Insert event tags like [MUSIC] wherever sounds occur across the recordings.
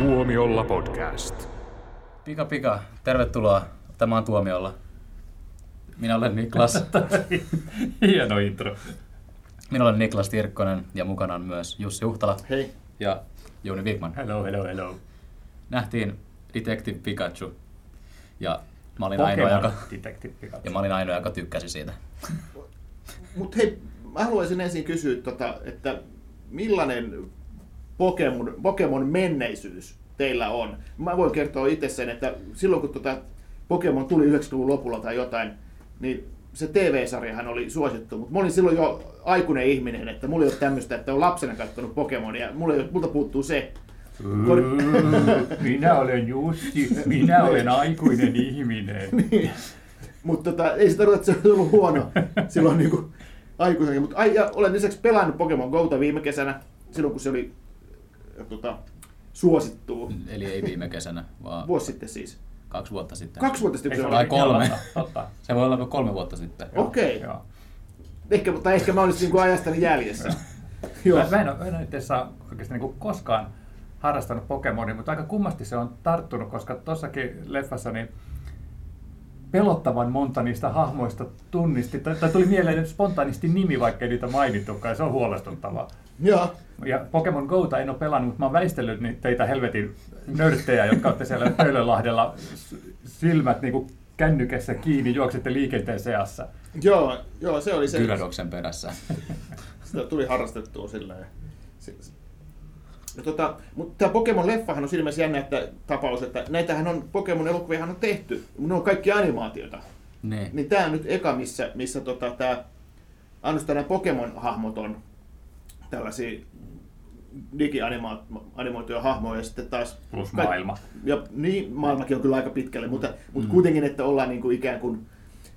Tuomiolla podcast. Pika pika, tervetuloa. Tämä on Tuomiolla. Minä olen Niklas. [LAUGHS] Hieno intro. Minä olen Niklas Tirkkonen ja mukana on myös Jussi Huhtala Hei. ja Jouni Wigman. Hello, hello, hello. Nähtiin Detective Pikachu ja mä olin, ainoa, Pokemon joka, Detective Pikachu. ja mä olin ainoa, joka tykkäsi siitä. Mutta hei, mä haluaisin ensin kysyä, tota, että millainen Pokemon, Pokemon menneisyys teillä on? Mä voin kertoa itse sen, että silloin kun tota Pokemon tuli 90-luvun lopulla tai jotain, niin se TV-sarjahan oli suosittu, mutta mä olin silloin jo aikuinen ihminen, että mulla ei ole tämmöistä, että on lapsena katsonut Pokemonia, mulla ei, ole- multa puuttuu se. [LAUGHS] Minä olen Jussi, minä olen aikuinen ihminen. [LAUGHS] Mutta tota, ei se tarkoita, että se on ollut huono silloin niin aikuisenkin. Mutta ai, ja olen lisäksi pelannut Pokemon Gouta viime kesänä, silloin kun se oli tota, suosittu. Eli ei viime kesänä, vaan Vuosi sitten siis. kaksi vuotta sitten. Kaksi vuotta sitten. Vai kolme? Totta. Se voi olla kolme vuotta sitten. Okei. Joo. Ehkä, tai ehkä mä olisin niin kuin ajastani jäljessä. Joo. [LAUGHS] Mä, en ole, en ole itse asiassa oikeasti niin koskaan harrastanut Pokemonia, mutta aika kummasti se on tarttunut, koska tuossakin leffassa niin pelottavan monta niistä hahmoista tunnisti, tai, tai tuli mieleen spontaanisti nimi, vaikka ei niitä mainittukaan, ja se on huolestuttavaa. Joo. Ja Pokemon Gouta en ole pelannut, mutta mä oon väistellyt ni- teitä helvetin nörttejä, jotka olette siellä Töölönlahdella silmät niin kuin kännykässä kiinni, juoksette liikenteen seassa. Joo, joo, se oli se. Gyaradoxen perässä. Sitä tuli harrastettua. Ja tota, mutta tämä Pokemon-leffahan on siinä mielessä jännä että, tapaus, että näitähän on, Pokemon-elokuviahan on tehty, ne on kaikki animaatiota. Niin. Niin tämä on nyt eka, missä, missä tota, tämä, ainoastaan nämä Pokemon-hahmot on tällaisia digianimoituja hahmoja ja sitten taas... Plus kaik- maailma. Ja niin, maailmakin on kyllä aika pitkälle, mutta, mutta Mm. kuitenkin, että ollaan niin kuin ikään kuin,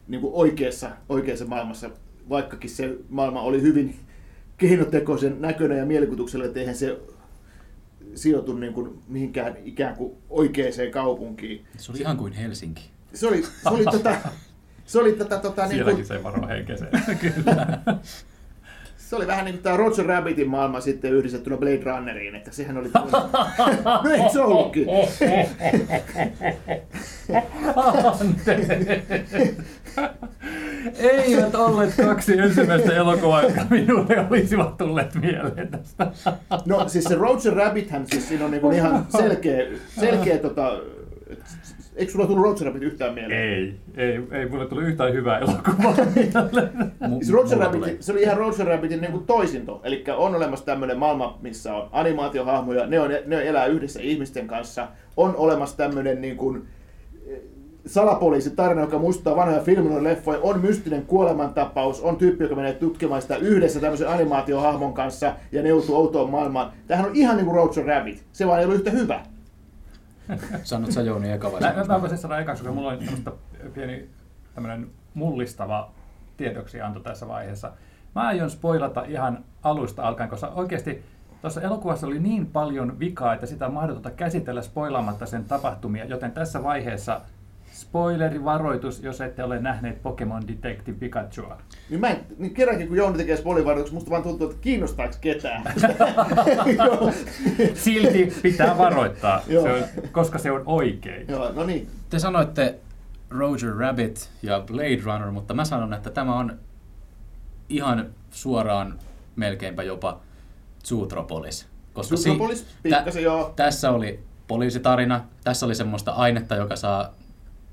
niin kuin oikeassa, oikeassa maailmassa, vaikkakin se maailma oli hyvin keinotekoisen näköinen ja mielikuvituksella, että eihän se sijoitu niin kuin mihinkään ikään kuin oikeaan kaupunkiin. Se oli ihan kuin Helsinki. Se oli, se oli tota, [LAUGHS] se oli tätä, tota, niin Sielläkin kuin, se varo henkeseen. [LAUGHS] se oli vähän niin kuin tämä Roger Rabbitin maailma sitten yhdistettynä Blade Runneriin, että sehän oli... [LAUGHS] [LAUGHS] no eikö se ollutkin? Eivät olleet kaksi ensimmäistä elokuvaa, jotka minulle olisivat tulleet mieleen tästä. No siis se Roger Rabbithän, siis siinä on niin ihan selkeä, selkeä tota, eikö sulla tullut Roger Rabbit yhtään mieleen? Ei, ei, ei mulle tuli yhtään hyvää elokuvaa [LAUGHS] Siis Roger Rabbit, se oli ihan Roger Rabbitin niin kuin toisinto. Eli on olemassa tämmöinen maailma, missä on animaatiohahmoja, ne, on, ne elää yhdessä ihmisten kanssa. On olemassa tämmöinen niin kuin, eh, salapoliisitarina, joka muistuttaa vanhoja filmileffoja. On mystinen kuolemantapaus, on tyyppi, joka menee tutkimaan sitä yhdessä tämmöisen animaatiohahmon kanssa ja ne joutuu outoon maailmaan. Tämähän on ihan niin kuin Roger Rabbit, se vaan ei ollut yhtä hyvä. Sanot sä Jouni eka vai Mä, mä voisin sanoa ekaksi, koska mulla on tämmöistä pieni tämmöinen mullistava tiedoksianto tässä vaiheessa. Mä aion spoilata ihan alusta alkaen, koska oikeasti tuossa elokuvassa oli niin paljon vikaa, että sitä on mahdotonta käsitellä spoilaamatta sen tapahtumia, joten tässä vaiheessa spoilerivaroitus, jos ette ole nähneet Pokemon Detective Pikachua. Niin, mä en, niin kerrankin kun Jouni tekee spolivarjoituksia, musta vaan tuntuu, että kiinnostaako ketään. [LAUGHS] Silti pitää varoittaa, se on, koska se on oikein. Joo, no niin. Te sanoitte Roger Rabbit ja Blade Runner, mutta mä sanon, että tämä on ihan suoraan melkeinpä jopa Zootropolis. Koska si- Zootropolis, pikkasen joo. Tässä oli poliisitarina, tässä oli semmoista ainetta, joka saa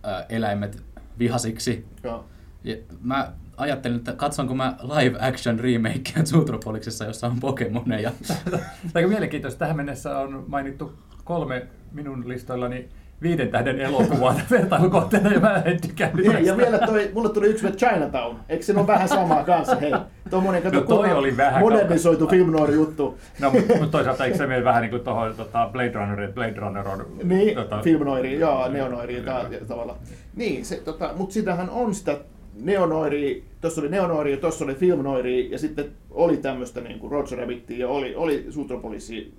ää, eläimet vihasiksi. Joo. Ja mä ajattelin, että katsonko mä live action remakea Zootropoliksessa, jossa on Pokemoneja. [LAUGHS] Aika mielenkiintoista. Tähän mennessä on mainittu kolme minun listoillani viiden tähden elokuvaa [LAUGHS] vertailukohteena, ja mä en tykännyt Hei, ja tästä. vielä toi, mulle tuli yksi Chinatown. Eikö se ole vähän samaa kanssa? Hei, tommonen, kato, No toi oli vähän modernisoitu film noir juttu. No, mutta mut toisaalta eikö se mene vähän niin kuin tuohon tota Blade Runner, että Blade Runner on... Niin, tota, film noiri, joo, neonoiri ta- tavallaan. Niin, se, tota, mutta sitähän on sitä neonoiri, tuossa oli neonoiri ja tuossa oli film noiri ja sitten oli tämmöistä niin kuin Roger Rabbitia ja oli, oli Zootropolisi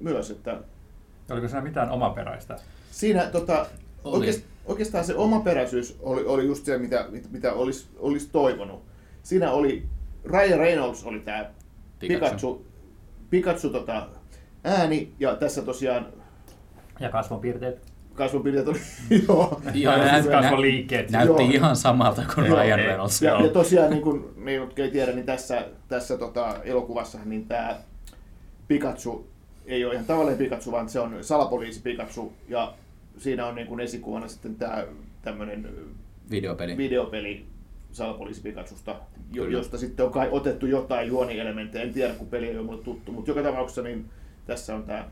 myös, että Oliko siinä mitään omaperäistä? Siinä tota, Oli. oikeast, oikeastaan se omaperäisyys oli, oli just se, mitä, mitä olisi, olisi toivonut. Siinä oli, Ryan Reynolds oli tämä Pikachu. Pikachu, Pikachu tota, ääni, ja tässä tosiaan Ja kasvonpiirteet. Kasvonpiirteet oli, [LAUGHS] joo. Ihan Ja nä- siis nä- kasvoliikkeet. näytti Joo. ihan samalta kuin Joo, Ryan. Reynolds. Ja, ja tosiaan, niin kuin ne, jotka ei tiedä, niin tässä, tässä tota, elokuvassa niin tämä Pikachu ei ole ihan tavallinen Pikachu, vaan se on salapoliisi Pikachu. Ja siinä on niin kuin esikuvana sitten tämä tämmöinen Videopeli. videopeli salapoliisi Pikachusta, jo, josta sitten on kai otettu jotain juonielementtejä. En tiedä, kun peli ei ole mulle tuttu, mutta joka tapauksessa niin tässä on tämä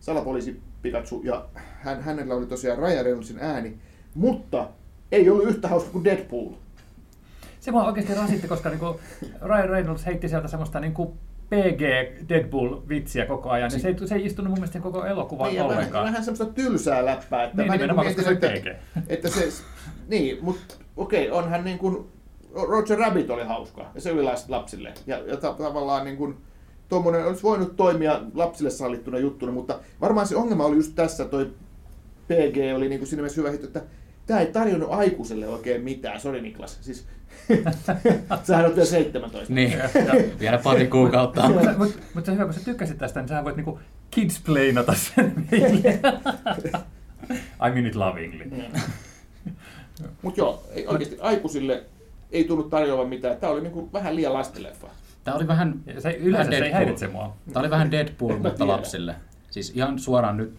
salapoliisi Pikachu, ja hän, hänellä oli tosiaan Ryan Reynoldsin ääni, mutta ei ollut yhtä hauska kuin Deadpool. Se mua oikeasti rasitti, koska niinku Ryan Reynolds heitti sieltä semmoista niinku PG Deadpool-vitsiä koko ajan, ja se ei, se ei istunut mun mielestä koko elokuvaan Niin, ja vähän, ollenkaan. vähän semmoista tylsää läppää. Että Niin, mä nimenomaan, niinku koska se mietin, oli että, että se, niin, mutta okei, onhan niin kuin, Roger Rabbit oli hauska, ja se oli lapsille. Ja, ja ta- tavallaan niin kuin, tuommoinen olisi voinut toimia lapsille sallittuna juttuna, mutta varmaan se ongelma oli just tässä, toi PG oli niin kuin siinä mielessä hyvä hitto, että tämä ei tarjonnut aikuiselle oikein mitään. Sori Niklas, siis [LAUGHS] sähän olet vielä 17. Niin, [LAUGHS] vielä pari kuukautta. Mutta mut, mut se on hyvä, kun sä tykkäsit tästä, niin sä voit niinku kidsplainata sen meille. [LAUGHS] I mean it lovingly. Mutta joo, ei, oikeasti aikuisille ei tullut tarjoamaan mitään. Tämä oli niin kuin vähän liian lastenleffa. Tämä oli vähän, se, yleensä se ei Deadpool. häiritse mua. Tämä oli vähän Deadpool, mutta tiedä. lapsille. Siis ihan suoraan nyt,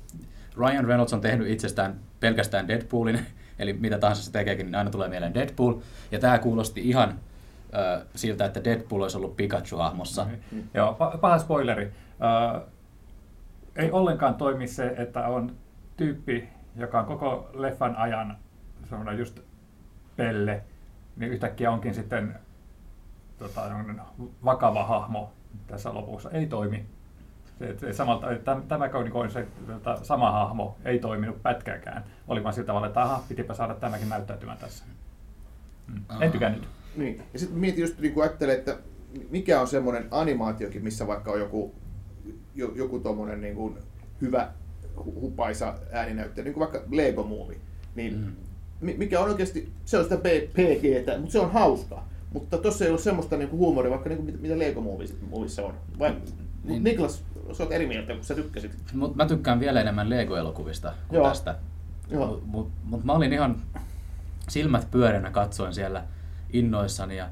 Ryan Reynolds on tehnyt itsestään pelkästään Deadpoolin, eli mitä tahansa se tekeekin, niin aina tulee mieleen Deadpool. Ja tämä kuulosti ihan äh, siltä, että Deadpool olisi ollut Pikachu-hahmossa. Joo, pa- paha spoileri. Ö, ei ollenkaan toimi se, että on tyyppi, joka on koko leffan ajan semmoinen just pelle, niin yhtäkkiä onkin sitten tota, vakava hahmo tässä lopussa. Ei toimi. Samalta, että tämä on se tota, sama hahmo, ei toiminut pätkääkään. Oli vaan sillä tavalla, että aha, pitipä saada tämäkin näyttäytymään tässä. Mm. En tykännyt. Niin. Ja sitten mietin just, niin ajattelee, että mikä on semmoinen animaatiokin, missä vaikka on joku, jo, joku tommonen niin kuin hyvä hu- hupaisa ääninäyttelijä, niin kuin vaikka Lego Movie. Niin Mm. mi- mikä on oikeasti, se on sitä P- PGtä, mutta se on hauska. Mutta tossa ei ole semmoista niin kuin huumoria, vaikka niin kuin mitä, Lego Movie- Movissa on. Vai, Niin. niin. Niklas, sä oot eri mieltä, kun sä tykkäsit. Mut mä tykkään vielä enemmän Lego-elokuvista kuin Joo. tästä. Joo. Mutta mut, mut mä olin ihan silmät pyöränä katsoin siellä innoissani ja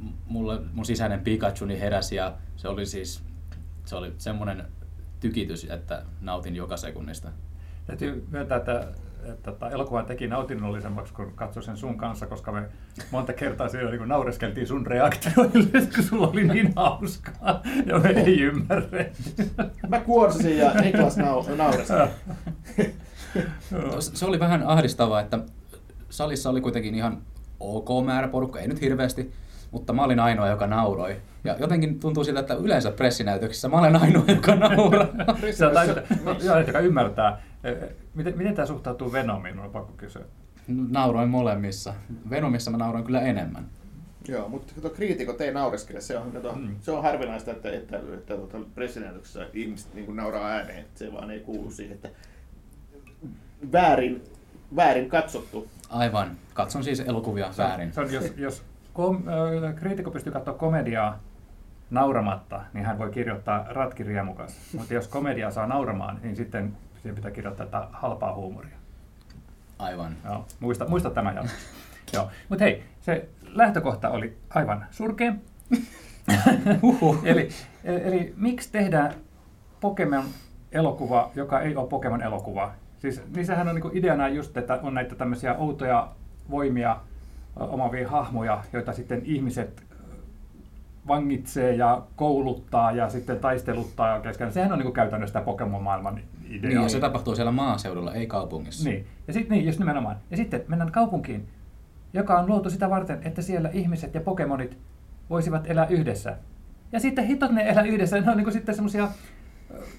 m- mulla, mun sisäinen Pikachuni heräsi ja se oli siis se oli semmoinen tykitys, että nautin joka sekunnista. Täytyy myöntää, että, että että elokuvan teki nautinnollisemmaksi, kun katsoin sen sun kanssa, koska me monta kertaa siellä niin naureskeltiin sun reaktioille, kun sulla oli niin hauskaa ja me ei ymmärrä. Mä kuorsasin ja Niklas nau- naurasi. Se oli vähän ahdistavaa, että salissa oli kuitenkin ihan ok määrä porukka, ei nyt hirveästi, mutta mä olin ainoa, joka nauroi. Ja jotenkin tuntuu siltä, että yleensä pressinäytöksissä mä olen ainoa, joka nauraa. Se on joka ymmärtää. Eh, Miten, miten tämä suhtautuu Venomiin, on pakko kysyä. Nauroin molemmissa. Venomissa mä nauroin kyllä enemmän. Joo, mutta kato, kriitikot ei naureskele. Se on, kato, Mm. se on harvinaista, että, että, että, että tuota, pressinäytöksessä ihmiset niin kuin nauraa ääneen. Että se vaan ei kuulu siihen, että väärin, väärin katsottu. Aivan. Katson siis elokuvia Se väärin. Se on, jos jos kom, äh, kriitikko pystyy katsoa komediaa nauramatta, niin hän voi kirjoittaa ratkiriemukas. Mutta jos komedia saa nauramaan, niin sitten siihen pitää kirjoittaa tätä halpaa huumoria. Aivan. Joo, muista, muista tämä jatkossa. [LAUGHS] Joo. Mutta hei, se lähtökohta oli aivan surkea. [LAUGHS] eli, eli miksi tehdään Pokemon-elokuva, joka ei ole Pokemon-elokuva? Siis, niin sehän on niinku ideana just, että on näitä tämmöisiä outoja voimia omavia hahmoja, joita sitten ihmiset vangitsee ja kouluttaa ja sitten taisteluttaa keskenään. Sehän on niinku käytännössä tämä Pokemon-maailman idea. Niin, ja se tapahtuu siellä maaseudulla, ei kaupungissa. Niin, ja sitten niin, just nimenomaan. Ja sitten mennään kaupunkiin, joka on luotu sitä varten, että siellä ihmiset ja Pokemonit voisivat elää yhdessä. Ja sitten hitot ne elää yhdessä, ne on niinku sitten semmoisia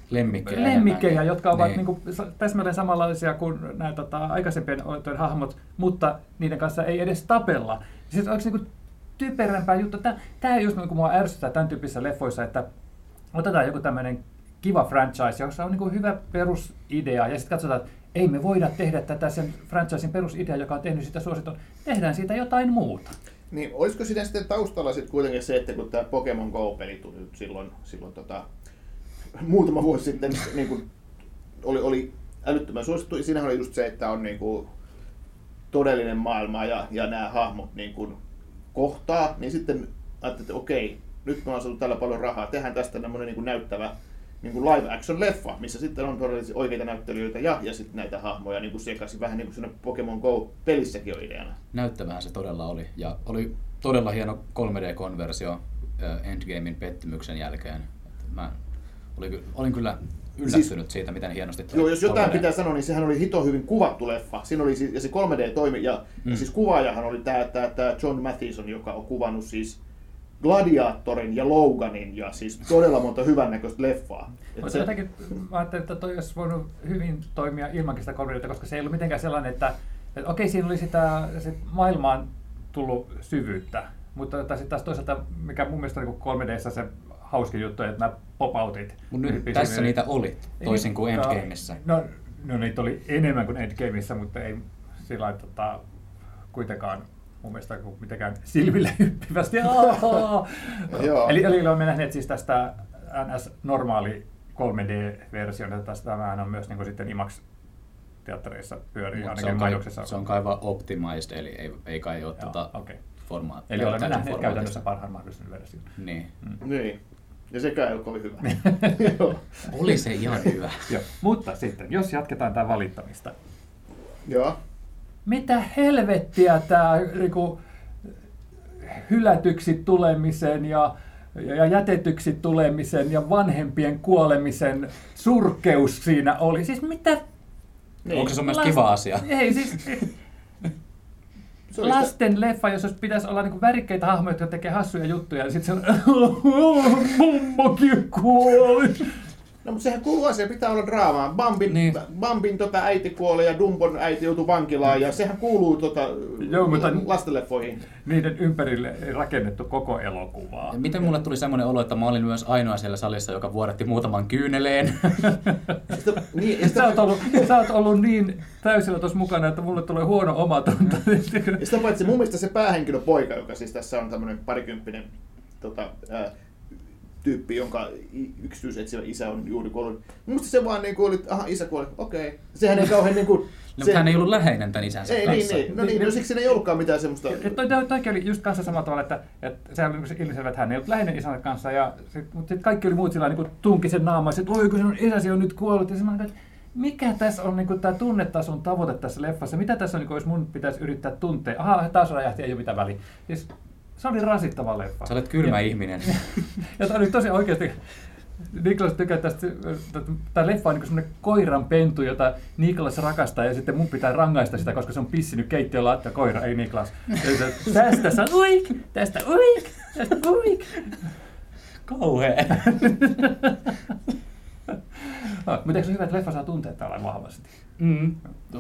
Lemmikkejä. lemmikkejä, jotka ovat Niin. niinku sa- täsmälleen samanlaisia kuin nämä tota, aikaisempien oitojen hahmot, mutta niiden kanssa ei edes tapella. Siis onko niinku typerämpää juttu? Tämä just niin kuin mua ärsyttää tämän tyyppisissä leffoissa, että otetaan joku tämmöinen kiva franchise, jossa on niin hyvä perusidea, ja sitten katsotaan, että ei me voida tehdä tätä sen franchisein perusidea, joka on tehnyt sitä suositun. Tehdään siitä jotain muuta. Niin olisiko siinä sitten taustalla sitten kuitenkin se, että kun tämä Pokemon Go-peli tuli silloin, silloin tota, muutama vuosi sitten, niin kuin oli, oli älyttömän suosittu. Siinähän oli just se, että on niin kuin todellinen maailma ja, ja nämä hahmot niin kuin kohtaa, niin sitten ajattelin, että okei, nyt me on saatu tällä paljon rahaa, tehdään tästä niin kuin näyttävä niin kuin live action leffa, missä sitten on todellisia oikeita näyttelijöitä ja, ja sitten näitä hahmoja niin kuin sekaisin, vähän niin kuin siinä Pokemon Go-pelissäkin on ideana. Näyttävää se todella oli. Ja oli todella hieno 3D-konversio äh, Endgamein pettymyksen jälkeen. Mä olin, olin kyllä yllättynyt siis, siitä, miten hienosti toi Joo, jos jotain 3D. pitää sanoa, niin sehän oli hito hyvin kuvattu leffa. Siinä oli siis, ja se 3D toimi, ja, mm. ja siis kuvaajahan oli tämä, tämä, tämä John Mathison, joka on kuvannut siis Gladiatorin ja Loganin ja siis todella monta hyvännäköistä leffaa. Mutta se, jotenkin mä ajattelin, että toi olisi voinut hyvin toimia ilmankin sitä 3 koska se ei ollut mitenkään sellainen, että, että okei, siinä oli sitä sit maailmaan tullut syvyyttä, mutta sitten taas toisaalta, mikä mun mielestä on niin 3 d se hauskin juttu, että nämä pop-outit. Mut nyt tässä niin- niitä oli, toisin kuin No, Endgameissa. No, no niitä oli enemmän kuin Endgameissa, mutta ei sillä lailla, tota, kuitenkaan mun mielestä mitenkään silmille [LAUGHS] hyppivästi. Eli, eli olemme nähneet siis tästä NS-normaali 3D-version, että tästä tämähän on myös niin kuin sitten IMAX-teattereissa pyörii Mut ainakin se, on kai, mainoksessa. se on kai vaan optimized, eli ei, ei kai ole Joo, tota okei. formaattia. Eli olemme nähneet formaatista. käytännössä parhaan mahdollisen version. Niin. niin. Ja sekään ei ole kovin hyvä. [LAUGHS] Joo. Oli se ihan hyvä. Joo. Mutta sitten, jos jatketaan tämä valittamista. Joo. Mitä helvettiä tämä niinku, hylätyksi tulemisen ja, ja jätetyksi tulemisen ja vanhempien kuolemisen surkeus siinä oli? Siis mitä? Niin. Onko se sun mielestä Last- kiva asia? Ei siis... [LAUGHS] Se oli sitä- Lasten leffa, jos pitäisi olla niinku värikkeitä hahmoja, jotka tekee hassuja juttuja, ja sitten se on [LAUGHS] mummokin kuoli. No mutta sehän kuuluu asiaan, pitää olla draamaa. Bambin, Niin. Bambin tota, äiti kuolee ja Dumbon äiti joutui vankilaan ja sehän kuuluu tota, Joo, mutta- lastenleffoihin. Niiden ympärille ei rakennettu koko elokuvaa. Ja Miten mulle tuli semmoinen olo, että mä olin myös ainoa siellä salissa, joka vuodatti muutaman kyyneleen. [LAUGHS] Sitä, niin, ja Sä sitä, oot, ollut, sä oot ollut niin täysillä tuossa mukana, että mulle tulee huono omatunto. ja sitä paitsi mun mielestä se päähenkilö poika, joka siis tässä on tämmöinen parikymppinen tota, ää, tyyppi, jonka yksityisetsivä isä on juuri kuollut. Musta se vaan niin kuin oli, aha isä kuoli, okei. Sehän ei kauhean niin kuin... No, mutta hän ei ollut läheinen tämän isänsä ei, niin, kanssa. niin, no niin, no siksi siinä ei ollutkaan mitään semmoista... Ja toi, toi, toikin oli just kanssa samalla tavalla, että, että sehän oli niin ilmiselvä, että hän ei ollut läheinen isänsä kanssa, ja sit, mutta sitten kaikki oli muut sillä niin tunki sen naamaa, että oi kun sinun isäsi on nyt kuollut, ja semmoinen, että mikä tässä on niin tämä tunnetason tavoite tässä leffassa, mitä tässä on, niin kuin, jos mun pitäisi yrittää tuntea, aha, taas räjähti, ei ole mitään väliä. Siis, se oli rasittava leffa. Sä olet kylmä ja, ihminen. [LAUGHS] Ja tämä oli tosi oikeasti, Niklas tykkää tästä, tämä leffa on niin semmoinen koiran pentu, jota Niklas rakastaa ja sitten mun pitää rangaista sitä, koska se on pissinyt keittiön lattia koira, ei Niklas. Se, tästä sä uik, tästä uik, tästä uik. Kauhea. [LAUGHS] No, mutta eikö se hyvä, että leffa saa tuntea tällä vahvasti? Mm.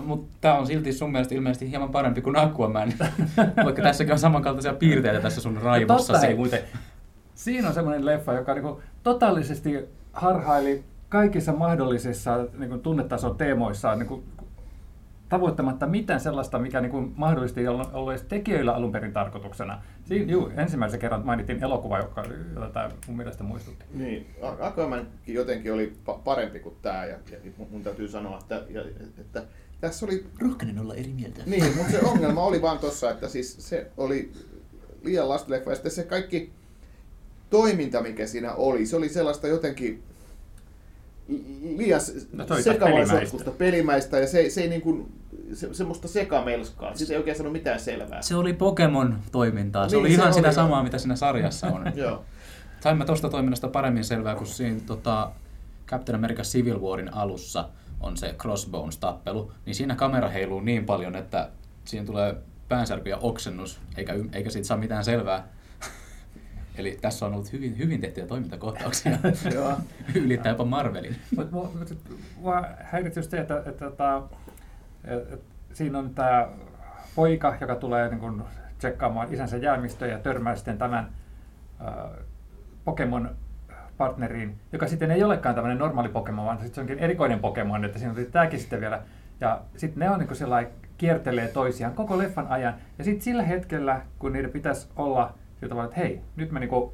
Mutta tämä on silti sun mielestä ilmeisesti hieman parempi kuin Aquaman. [LAUGHS] Vaikka tässäkin on samankaltaisia piirteitä tässä sun Totta raivossasi. muuten. Siinä on semmoinen leffa, joka niinku totaalisesti harhaili kaikissa mahdollisissa niinku tunnetason teemoissa niinku tavoittamatta mitään sellaista, mikä niinku mahdollisesti ei ollut ollut edes tekijöillä alun perin tarkoituksena. Siin, juu, ensimmäisen kerran mainittiin elokuva, joka, jota tämä mun mielestä muistutti. Niin, Aquaman jotenkin oli pa- parempi kuin tämä ja, ja mun- täytyy sanoa, että, ja, että tässä oli Rohkenen olla eri mieltä. Niin, mutta se [LAUGHS] ongelma oli vaan tossa, että siis se oli liian lastenleffa ja sitten se kaikki toiminta, mikä siinä oli, se oli sellaista jotenkin liian No sekavaisotkusta pelimäistä ja se, se ei niin kuin, se, semmoista sekamelskaa. Siitä ei oikein sano mitään selvää. Se oli Pokemon-toimintaa. Se Niin, oli ihan se sitä oli. samaa, mitä siinä sarjassa on. [LAUGHS] Joo. Saimme tuosta toiminnasta paremmin selvää, kun siinä tota, Captain America Civil Warin alussa on se Crossbones-tappelu, niin siinä kamera heiluu niin paljon, että siinä tulee päänsärky ja oksennus, eikä, eikä siitä saa mitään selvää. Eli tässä on ollut hyvin, hyvin tehtyjä toimintakohtauksia. [LAUGHS] Joo. [LAUGHS] Ylittää jopa Marvelin. Mutta mua, mua just se, että, että, että, että siinä on tämä poika, joka tulee niin kun tsekkaamaan isänsä jäämistöä ja törmää sitten tämän äh, Pokemon partneriin, joka sitten ei olekaan tämmöinen normaali Pokemon, vaan sitten se onkin erikoinen Pokemon, että siinä on tämäkin sitten vielä. Ja sitten ne on niin sellainen kiertelee toisiaan koko leffan ajan. Ja sitten sillä hetkellä, kun niiden pitäisi olla sillä tavalla, että hei, nyt me niin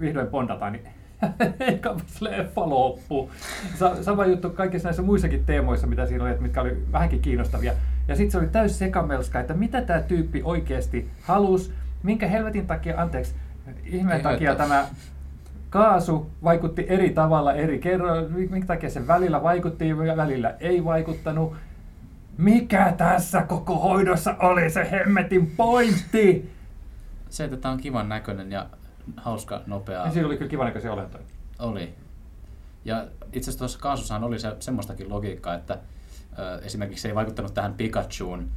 vihdoin bondataan, niin [LAUGHS] eikä leffa loppu. Sa- sama juttu kaikissa näissä muissakin teemoissa, mitä siinä oli, että mitkä oli vähänkin kiinnostavia. Ja sitten se oli täys sekamelska, että mitä tämä tyyppi oikeasti halus, minkä helvetin takia, anteeksi, ihmeen Ei takia haittaa. tämä kaasu vaikutti eri tavalla eri kerroin, minkä takia se välillä vaikutti ja välillä ei vaikuttanut. Mikä tässä koko hoidossa oli se hemmetin pointti? Se, että tämä on kivan näköinen ja hauska, nopea. Ja siinä oli kyllä kiva näköisiä olentoja. Oli. Ja itse asiassa tuossa kaasussahan oli se, semmoistakin logiikkaa, että ö, esimerkiksi se ei vaikuttanut tähän Pikachuun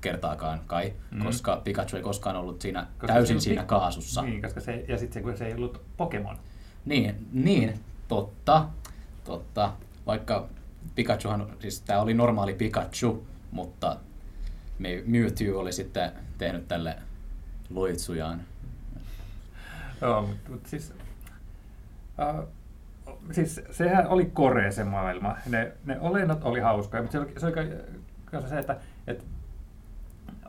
kertaakaan kai, Mm. koska Pikachu ei koskaan ollut siinä Koska täysin siinä ollut- kaasussa. Niin, koska se, ja sitten se, kun se ei ollut Pokemon. Niin, niin, totta, totta. Vaikka Pikachuhan, siis tämä oli normaali Pikachu, mutta Me- Mewtwo oli sitten tehnyt tälle loitsujaan. Joo, mutta mut siis, uh, siis sehän oli korea se maailma. Ne, ne olennot oli hauskoja, mutta se oli, se oli se, että, että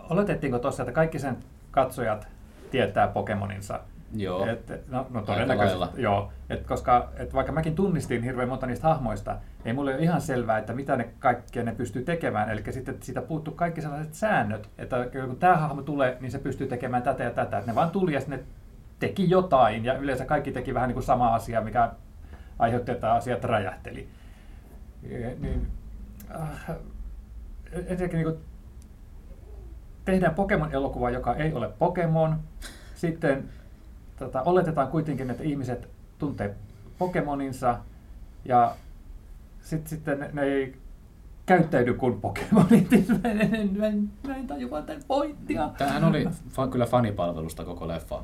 oletettiinko tuossa, että kaikki sen katsojat tietää Pokemoninsa? Joo. Et, no, no todennäköisesti, joo. Et koska et vaikka mäkin tunnistin hirveän monta niistä hahmoista, ei mulle ole ihan selvää, että mitä ne kaikkea ne pystyy tekemään. Eli sitten siitä puuttuu kaikki sellaiset säännöt, että kun tämä hahmo tulee, niin se pystyy tekemään tätä ja tätä. Et ne vaan tuli ja ne teki jotain, ja yleensä kaikki teki vähän niin kuin sama asia, mikä aiheutti, että asiat räjähteli. Ja, niin, äh, ensinnäkin niin kuin, tehdään Pokemon-elokuva, joka ei ole Pokemon. Sitten tota, oletetaan kuitenkin, että ihmiset tuntee Pokemoninsa ja sit, sitten ne, ne ei käyttäydy kuin Pokemonit. [LAUGHS] mä, en, mä, en, mä en tajua tämän pointtia. Tämähän oli fa- kyllä fanipalvelusta koko leffa.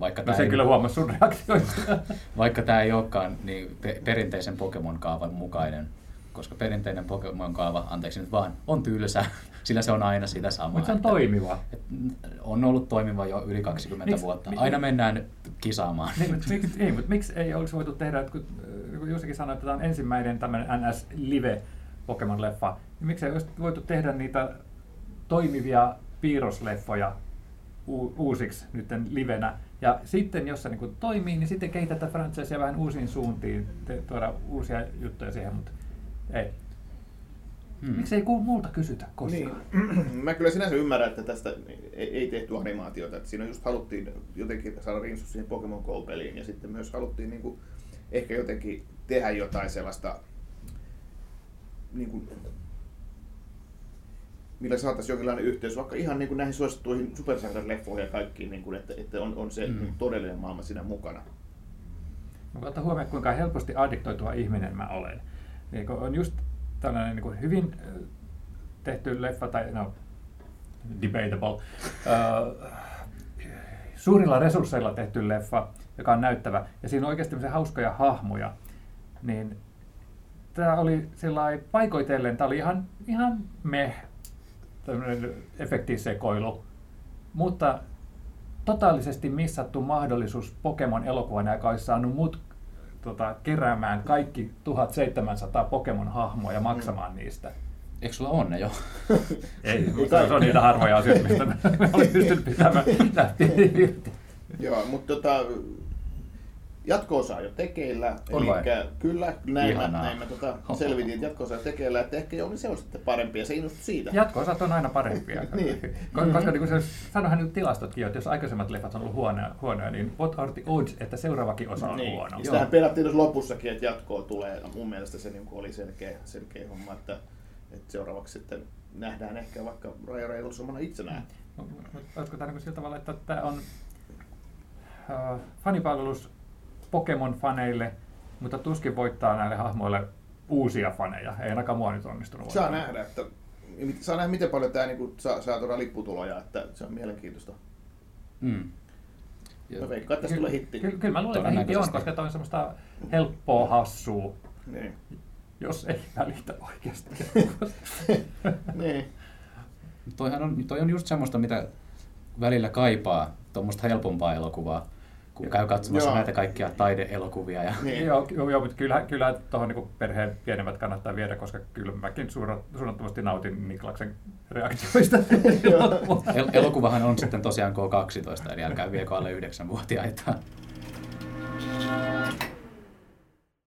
Vaikka No tämä se ei, kyllä huomasi sun reaktioista. [LAUGHS] vaikka tämä ei olekaan niin pe- perinteisen Pokemon-kaavan mukainen. Koska perinteinen Pokemon-kaava, anteeksi nyt vaan, on tylsä, sillä se on aina sitä samaa. Mutta se on että- toimiva. et on ollut toimiva jo yli 20 Miksi- vuotta. Aina mennään kisaamaan. Niin, mutta miksi, ei, mutta miksi ei olisi voitu tehdä, että kun, äh, kun Jussikin sanoi, että tämä on ensimmäinen tämmöinen NS-live Pokemon-leffa, niin miksi ei olisi voitu tehdä niitä toimivia piirrosleffoja u- uusiksi nyt livenä. Ja sitten, jos se niin toimii, niin sitten kehitetään franchisea vähän uusiin suuntiin, te, tuoda uusia juttuja siihen, mutta ei. Hmm. Miksi ei multa kysytä koskaan? Niin. [CLEARS THROAT] Mä kyllä sinänsä ymmärrän, että tästä ei, ei tehty animaatiota. Että siinä just haluttiin jotenkin saada rinsus siihen Pokemon Go-peliin ja sitten myös haluttiin niin kuin, ehkä jotenkin tehdä jotain sellaista, niin kuin, millä saataisiin jonkinlainen yhteys vaikka ihan niin kuin näihin suosittuihin supersankarileffoihin ja kaikkiin, niin kuin, että, että on, on se Mm. mm. todellinen maailma siinä mukana. Ottaa huomioon, kuinka helposti addiktoituva ihminen mä olen. Niin kun on just tällainen niin kuin hyvin tehty leffa, tai no, debatable, äh, suurilla resursseilla tehty leffa, joka on näyttävä, ja siinä on oikeasti hauskoja hahmoja, niin tämä oli sellainen paikoitellen, tämä oli ihan, ihan meh, tämmöinen efektisekoilu, mutta totaalisesti missattu mahdollisuus Pokemon-elokuvan, joka olisi saanut mut tota, keräämään kaikki 1700 Pokemon-hahmoa ja maksamaan Mm. niistä. Eikö sulla onne jo? [LAUGHS] Ei, mutta se on niitä harvoja asioita, mistä mä olin pystynyt pitämään [LAUGHS] irti. Joo, mutta tota, jatko-osa on jo tekeillä. On vai? Kyllä, näin mä, näin mä tota, selvitin, että jatko-osa on tekeillä, että ehkä niin se on sitten parempi ja se innostui siitä. Jatko-osat on aina parempia. [LAUGHS] Niin. Ko- Koska niin kuin se, sanohan nyt tilastotkin, jo, että jos aikaisemmat leffat on ollut huonoja, huonoja niin what are the odds, että seuraavakin osa on Niin. huono? Ja Sitähän pelattiin tuossa lopussakin, että jatkoa tulee. Mun mielestä se niin oli selkeä, selkeä homma, että, että seuraavaksi sitten nähdään ehkä vaikka Raja Reilus omana itsenään. Mut Olisiko tämä niin sillä tavalla, että tämä on äh, fanipalvelus Pokemon-faneille, mutta tuskin voittaa näille hahmoille uusia faneja. Ei ainakaan mua nyt onnistunut. Saa nähdä, että saa nähdä, miten paljon tämä niin saa, saa tuoda lipputuloja, että se on mielenkiintoista. Mm. Mä veikkaan, että tulee hitti. Kyllä, kyllä mä luulen, että hitti on, koska toi on semmoista helppoa hassua, Niin. jos ei välitä oikeasti. [LAUGHS] niin. Toihan on, toi on just semmoista, mitä välillä kaipaa, tuommoista helpompaa elokuvaa, kun käy katsomassa Joo. näitä kaikkia taideelokuvia. Ja... Niin. Joo, joo, joo, mutta kyllä, kyllä tuohon niin perheen pienemmät kannattaa viedä, koska kyllä mäkin suunnattomasti nautin Niklaksen reaktioista. [LAUGHS] El- elokuvahan on sitten tosiaan K12, eli älkää viekö alle 9-vuotiaita.